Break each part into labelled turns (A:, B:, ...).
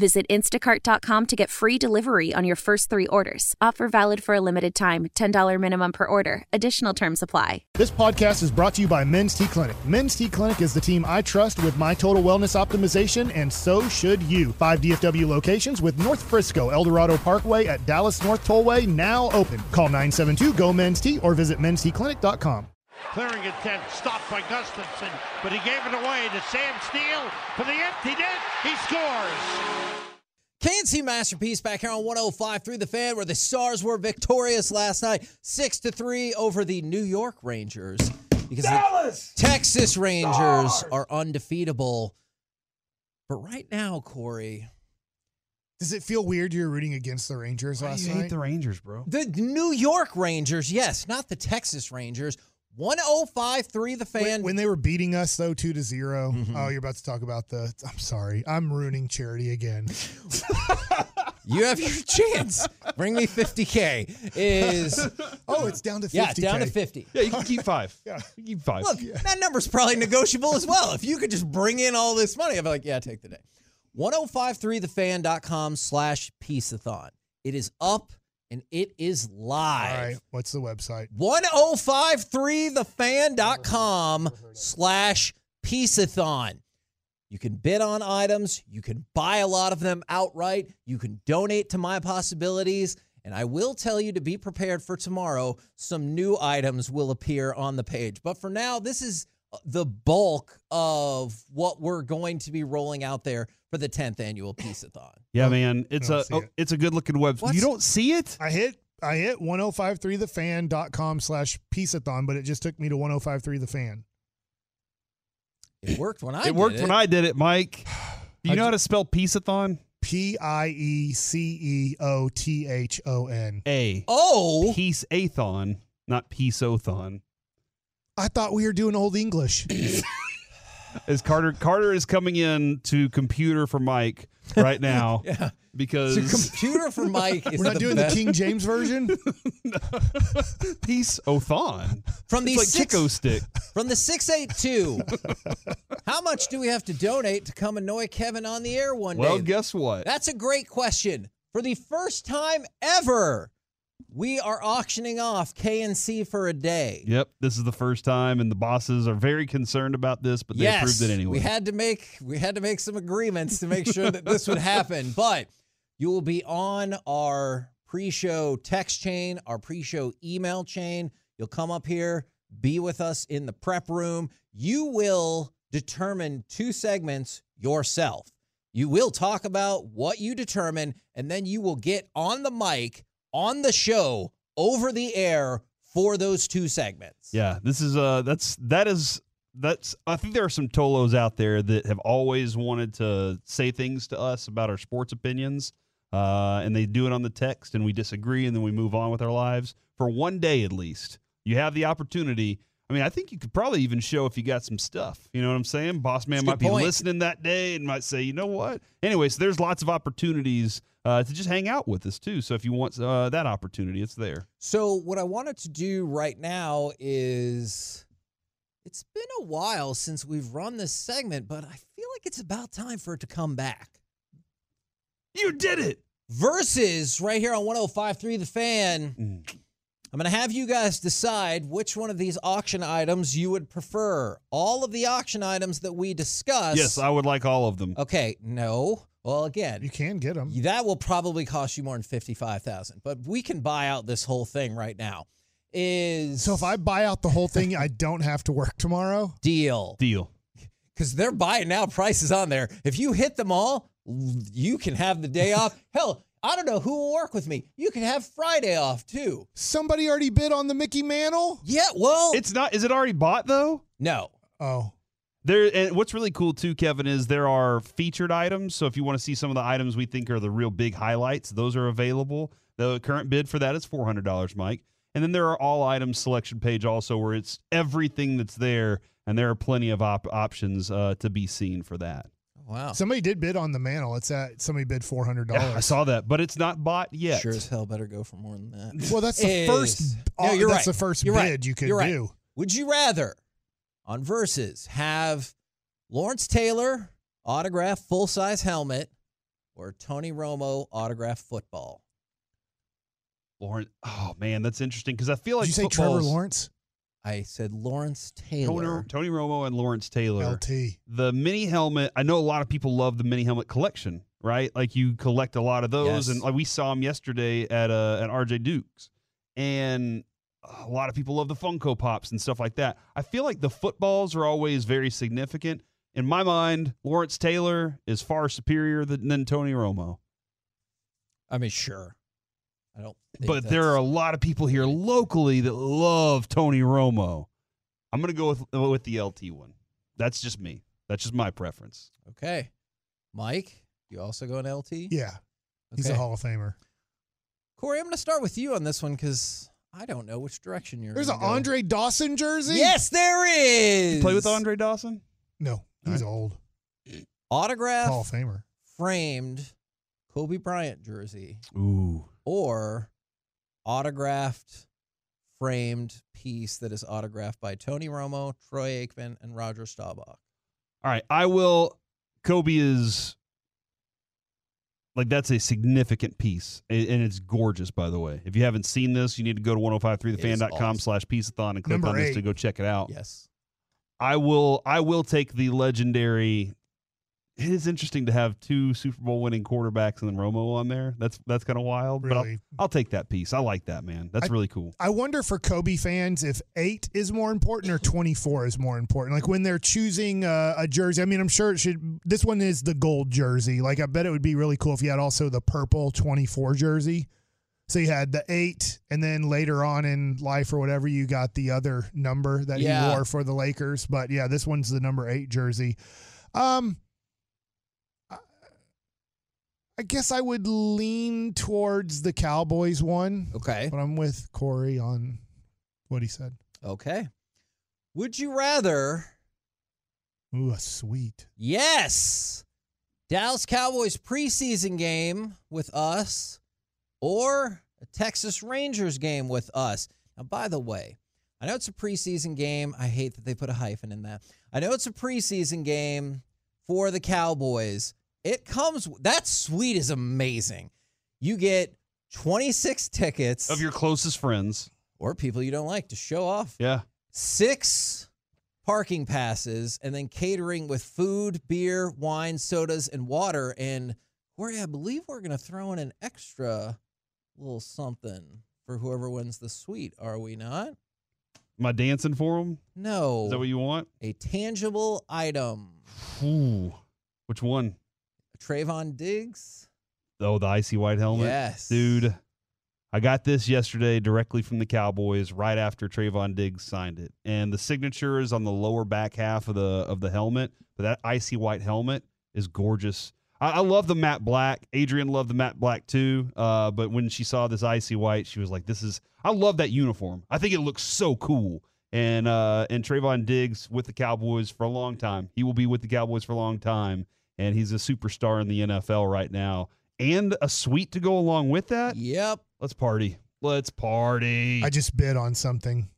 A: Visit instacart.com to get free delivery on your first three orders. Offer valid for a limited time $10 minimum per order. Additional terms apply.
B: This podcast is brought to you by Men's T Clinic. Men's T Clinic is the team I trust with my total wellness optimization, and so should you. Five DFW locations with North Frisco, El Dorado Parkway at Dallas North Tollway now open. Call 972 GO Men's T or visit mensteclinic.com.
C: Clearing attempt stopped by Gustafson, but he gave it away to Sam Steel for the empty net. He scores.
D: KNC Masterpiece back here on 105 through the fan where the Stars were victorious last night 6 to 3 over the New York Rangers because
E: Dallas!
D: the Texas Rangers
E: Stars!
D: are undefeatable. But right now, Corey,
B: Does it feel weird you're rooting against the Rangers
F: Why do
B: last
F: you
B: night?
F: hate the Rangers, bro?
D: the New York Rangers, yes, not the Texas Rangers, 105 3 the fan.
B: when, when they were beating us though two to 0
D: Mm-hmm.
B: Oh, you're about to talk about the. I'm sorry, I'm ruining charity again.
D: you have your chance. Bring me 50K. Is,
B: Oh, it's down to 50.
D: yeah, down to 50.
F: Yeah, you can keep five.
B: Yeah.
F: You can keep five.
D: Look, that number's probably negotiable as well. If you could just bring in all this money, I'd be like, yeah, take the day. 1053thefan.com slash pieceathon. It is up and it is live.
B: right, what's the website?
D: 1053thefan.com slash pieceathon. You can bid on items. You can buy a lot of them outright. You can donate to my possibilities. And I will tell you to be prepared for tomorrow. Some new items will appear on the page. But for now, this is the bulk of what we're going to be rolling out there for the 10th annual Pieceathon.
F: yeah, man, it's a oh,
B: it.
F: it's a good looking website.
D: What's-
F: You don't see it?
B: I hit I hit 1053thefan.com slash pieceathon, but it just took me to 1053 the fan.
D: It worked when I
F: it worked
D: did
F: when I did it, Mike. Do you
B: I
F: know
B: ju-
F: how to spell pieceathon?
B: P I E C E O T H O N.
F: A.
D: Oh,
F: Piece-athon, not piece-othon.
B: I thought we were doing old English.
F: As Carter Carter is coming in to computer for Mike right now
D: yeah.
F: because
D: So computer for Mike is
B: We're not
D: the
B: doing
D: best.
B: the King James version.
F: piece-othon.
D: from the
F: It's like
D: six,
F: Chico stick.
D: from the six eight two. How much do we have to donate to come annoy Kevin on the air one
F: Well,
D: day?
F: Well, guess what?
D: That's a great question. For the first time ever, we are auctioning off KNC for a day.
F: Yep, this is the first time, and the bosses are very concerned about this, but they
D: yes,
F: approved it anyway.
D: we had to make we had to make some agreements to make sure that this would happen. But you will be on our pre-show text chain, our pre-show email chain. You'll come up here, be with us in the prep room. You will determine two segments yourself. You will talk about what you determine, and then you will get on the mic on the show over the air for those two segments.
F: Yeah, this is uh that's that is that's I think there are some Tolos out there that have always wanted to say things to us about our sports opinions. Uh, and they do it on the text and we disagree and then we move on with our lives for one day at least. You have the opportunity. I mean, I think you could probably even show if you got some stuff. You know what I'm saying? Boss man might be
D: point.
F: listening that day and might say, you know what? Anyways, there's lots of opportunities uh, to just hang out with us too. So if you want uh, that opportunity, it's there.
D: So, what I wanted to do right now is it's been a while since we've run this segment, but I feel like it's about time for it to come back.
F: You did it.
D: Versus right here on 1053 The Fan.
F: Mm.
D: I'm going to have you guys decide which one of these auction items you would prefer. All of the auction items that we discuss.
F: Yes, I would like all of them.
D: Okay, no. Well, again,
B: You can get them.
D: that will probably cost you more than 55000 but we can buy out this whole thing right now. Is
B: So if I buy out the whole thing, I don't have to work tomorrow.
D: deal
F: Deal.
D: because they're buying now prices on there. If you hit them all, you can have the day off. Hell, I don't know who will work with me. You can have Friday off too.
B: Somebody already bid on the Mickey Mantle.
D: Yeah, well,
F: It's not. Is it already bought though?
D: no.
B: Oh,
F: There. And what's really cool too, Kevin, is there are featured items. So if you want to see some of the items we think are the real big highlights, those are available. The current bid for that is four hundred dollars, Mike. And then there are all items selection page also where it's everything that's there, and there are plenty of op- options uh, to be seen for that.
D: Wow.
B: Somebody did bid on the mantle. It's at somebody bid four hundred dollars.
F: Yeah, I saw that, but it's not bought yet.
D: Sure as hell better go for more than that.
B: Well, that's the
D: Is-
B: first.
D: No,
B: uh,
D: you're
B: that's
D: right.
B: the first
D: You're
B: bid
D: right.
B: you could
D: You're right.
B: do.
D: Would you rather on versus have Lawrence Taylor autograph full size helmet or Tony Romo autograph football?
F: Lawrence. Oh man, that's interesting because I feel like
B: Did you say Trevor Lawrence?
D: I said Lawrence Taylor.
F: Tony, Tony Romo and Lawrence Taylor.
B: LT.
F: The mini helmet. I know a lot of people love the mini helmet collection, right? Like you collect a lot of those,
D: Yes.
F: and like we saw them yesterday at uh, at RJ Dukes, and a lot of people love the Funko Pops and stuff like that. I feel like the footballs are always very significant. In my mind, Lawrence Taylor is far superior than, than Tony Romo.
D: I mean, sure. I don't. think
F: But there are a lot of people here locally that love Tony Romo. I'm gonna go with with the LT one. That's just me. That's just my preference.
D: okay. Mike, you also go in LT.
B: Yeah, he's
D: Okay.
B: a Hall of Famer.
D: Corey, I'm going to start with you on this one because I don't know which direction you're.
B: There's an
D: go.
B: Andre Dawson jersey.
D: Yes, there is.
F: Play with Andre Dawson.
B: No, he's old.
D: Autograph
B: Hall of Famer.
D: framed Kobe Bryant jersey
F: Ooh.
D: or autographed framed piece that is autographed by Tony Romo, Troy Aikman, and Roger Staubach.
F: All right, I will. Kobe is like that's a significant piece, and it's gorgeous. By the way, if you haven't seen this, you need to go to 1053thefan.com
D: awesome.
F: slash pieceathon and click
B: Number
F: on this
B: eight.
F: to go check it out.
D: Yes.
F: I will. I will take the legendary. It is interesting to have two Super Bowl winning quarterbacks and then Romo on there. That's that's kind of wild, but I'll,
B: Really.
F: I'll take that piece. I like that man. That's
B: I-
F: really cool.
B: I wonder for Kobe fans if eight is more important or 24 is more important. Like when they're choosing uh, a jersey, I mean, I'm sure it should. This one is the gold jersey. Like, I bet it would be really cool if you had also the purple 24 jersey. So you had the eight, and then later on in life or whatever, you got the other number that
D: Yeah.
B: he wore for the Lakers. But yeah, this one's the number eight jersey. Um, I- I guess I would lean towards the Cowboys one.
D: Okay.
B: But I'm with Corey on what he said.
D: Okay. Would you rather?
B: Ooh, a sweet.
D: Yes. Dallas Cowboys preseason game with us or a Texas Rangers game with us. Now, by the way, I know it's a preseason game. I hate that they put a hyphen in that. I know it's a preseason game for the Cowboys. It comes, that suite is amazing. You get 26 tickets
F: Of your closest friends,
D: or people you don't like to show off
F: yeah.
D: six parking passes and then catering with food, beer, wine, sodas, and water. And Corey, I believe we're going to throw in an extra little something for whoever wins the suite, are we not?
F: Am I dancing for them?
D: No.
F: Is that what you want?
D: a tangible item.
F: Ooh. Which one?
D: Trevon Diggs?
F: Oh, the icy white helmet.
D: Yes.
F: Dude, I got this yesterday directly from the Cowboys right after Trevon Diggs signed it. And the signature is on the lower back half of the of the helmet, but that icy white helmet is gorgeous. I, I love the matte black. Adrian loved the matte black too. Uh, but when she saw this icy white, she was like, "This is." I love that uniform. I think it looks so cool. And uh, and Trevon Diggs with the Cowboys for a long time. He will be with the Cowboys for a long time, and he's a superstar in the NFL right now. And a suite to go along with that.
D: Yep.
F: Let's party. Let's party.
B: I just bid on something.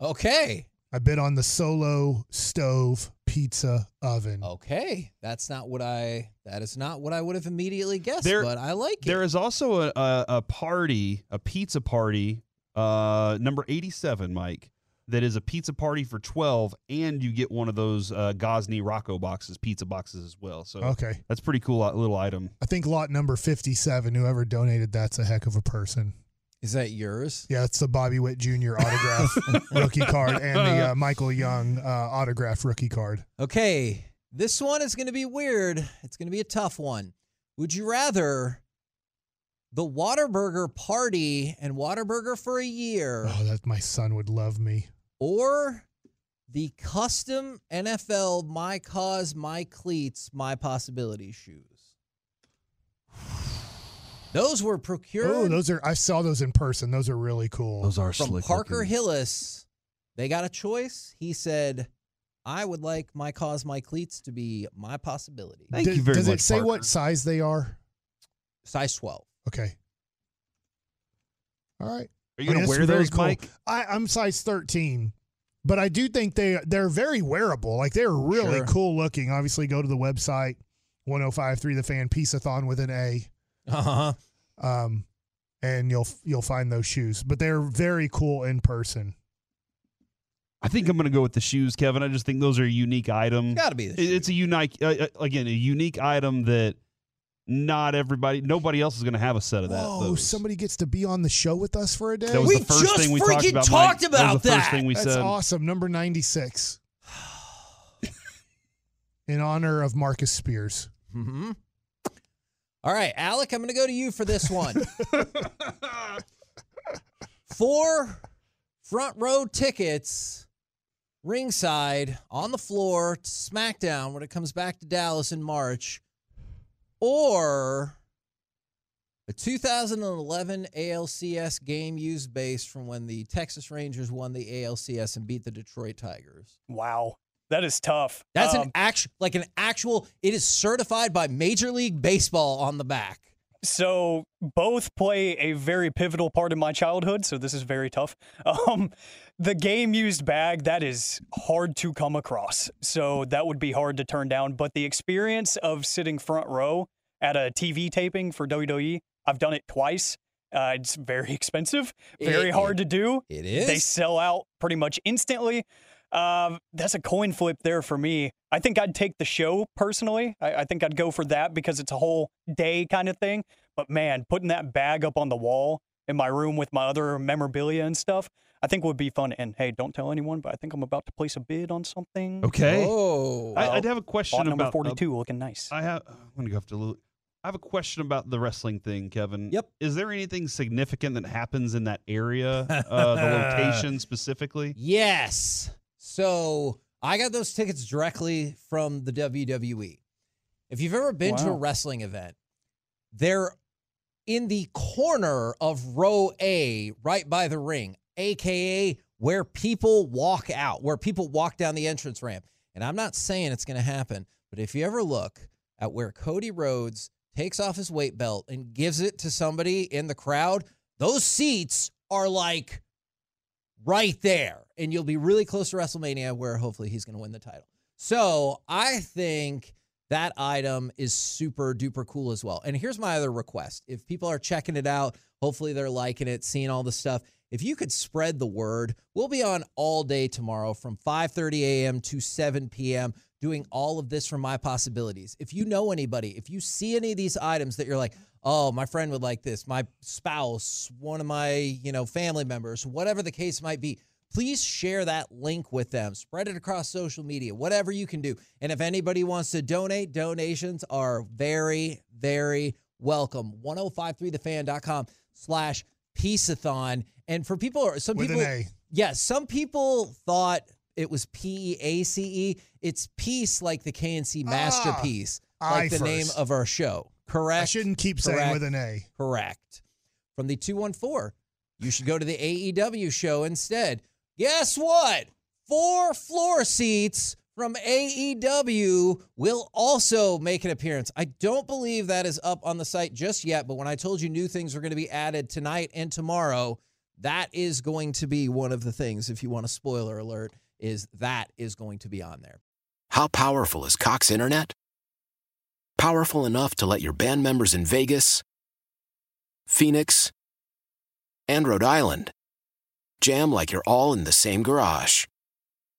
D: Okay.
B: I bid on the solo stove pizza oven.
D: Okay. That's not what I that is not what I would have immediately guessed,
F: There-
D: but I like
F: there
D: it.
F: is also a, a, a party, a pizza party, uh, number 87, Mike, that is a pizza party for 12, and you get one of those uh, Gosney Rocco boxes, pizza boxes as well. So
B: Okay.
F: that's pretty cool uh, little item.
B: I think lot number 57, whoever donated that's a heck of a person.
D: Is that yours?
B: Yeah, it's the Bobby Witt Jr. autograph rookie card and the uh, Michael Young uh, autograph rookie card.
D: Okay, this one is going to be weird. It's going to be a tough one. Would you rather the Whataburger party and Whataburger for a year
B: Oh, that my son would love me.
D: Or the custom NFL My Cause, My Cleats, My Possibility shoes? Those were procured
B: Oh, those are I saw those in person. Those are really cool.
F: Those are
D: from
F: slick
D: Parker
F: looking.
D: Hillis. They got a choice. He said, I would like my cause, my cleats to be my possibility.
F: Thank
B: Does-
F: you very
B: Does
F: much.
B: it say
F: Parker.
B: what size they are?
D: Size 12.
B: Okay. All right.
F: Are you
B: I mean,
F: going to wear those,
B: cool.
F: Mike?
B: I, I'm size 13, but I do think they they're very wearable. Like they're really
D: Sure.
B: cool looking. Obviously, go to the website 1053 the fan Pieceathon with an A,
D: Uh-huh.
B: um, and you'll you'll find those shoes. But they're very cool in person.
F: I think I'm going to go with the shoes, Kevin. I just think those are a unique item.
D: Got to be the
F: It- It's a unique, uh, uh, again, a unique item that not everybody, nobody else is going to have a set of that. Oh.
B: Somebody gets to be on the show with us for a day.
F: That was
D: We
F: the first
D: just
F: thing we talked
D: freaking
F: about.
D: talked
F: Mike.
D: about
F: that. Was the first thing we
B: That's
F: said.
B: awesome. Number 96. in honor of Marcus Spears.
D: hmm All right, Alec, I'm going to go to you for this one. Four front row tickets, ringside, on the floor, to SmackDown when it comes back to Dallas in March, or a 2011 ALCS game used base from when the Texas Rangers won the ALCS and beat the Detroit Tigers.
E: Wow. That is tough.
D: That's
E: Um,
D: an actual, like an actual. It is certified by Major League Baseball on the back.
E: So both play a very pivotal part in my childhood, so this is very tough. Um, the game used bag that is hard to come across, so that would be hard to turn down. But the experience of sitting front row at a TV taping for WWE, I've done it twice. Uh, it's very expensive, very
D: It-
E: hard to do.
D: It is.
E: They sell out pretty much instantly. Um, that's a coin flip there for me. I think I'd take the show personally. I, I think I'd go for that because it's a whole day kind of thing. But man, putting that bag up on the wall in my room with my other memorabilia and stuff, I think would be fun. And hey, don't tell anyone, but I think I'm about to place a bid on something.
F: Okay.
D: Oh,
F: I,
E: Well,
F: I'd have a question
E: Bought number
F: about uh,
E: 42 looking nice.
F: I have. I'm gonna go have to look. I have a question about the wrestling thing, Kevin.
D: Yep.
F: Is there anything significant that happens in that area, uh, the location specifically?
D: yes. So I got those tickets directly from the WWE. If you've ever been to a wrestling event, they're in the corner of row A, right by the ring, aka where people walk out, where people walk down the entrance ramp. And I'm not saying it's going to happen, but if you ever look at where Cody Rhodes takes off his weight belt and gives it to somebody in the crowd, those seats are like right there. And you'll be really close to WrestleMania where hopefully he's going to win the title. So I think that item is super duper cool as well. And here's my other request. If people are checking it out, hopefully they're liking it, seeing all the stuff. If you could spread the word, we'll be on all day tomorrow from 5:30 a.m. to 7 p.m. doing all of this from my possibilities. If you know anybody, if you see any of these items that you're like, "Oh, my friend would like this, my spouse, one of my, you know, family members, whatever the case might be, please share that link with them. Spread it across social media, whatever you can do. And if anybody wants to donate, donations are very, very welcome. 1053thefan.com slash pieceathon. And for people, some
B: With
D: people,
B: A.
D: yeah, some people thought it was P E A C E. It's piece like the KNC ah, masterpiece,
B: I
D: like the name of our show. Correct?
B: I shouldn't keep saying with an A.
D: Correct. From the 214, you should go to the AEW show instead. Guess what? Four floor seats from AEW will also make an appearance. I don't believe that is up on the site just yet, but when I told you new things were going to be added tonight and tomorrow, that is going to be one of the things, if you want a spoiler alert, is that is going to be on there.
G: How powerful is Cox Internet? Powerful enough to let your band members in Vegas, Phoenix, and Rhode Island jam like you're all in the same garage.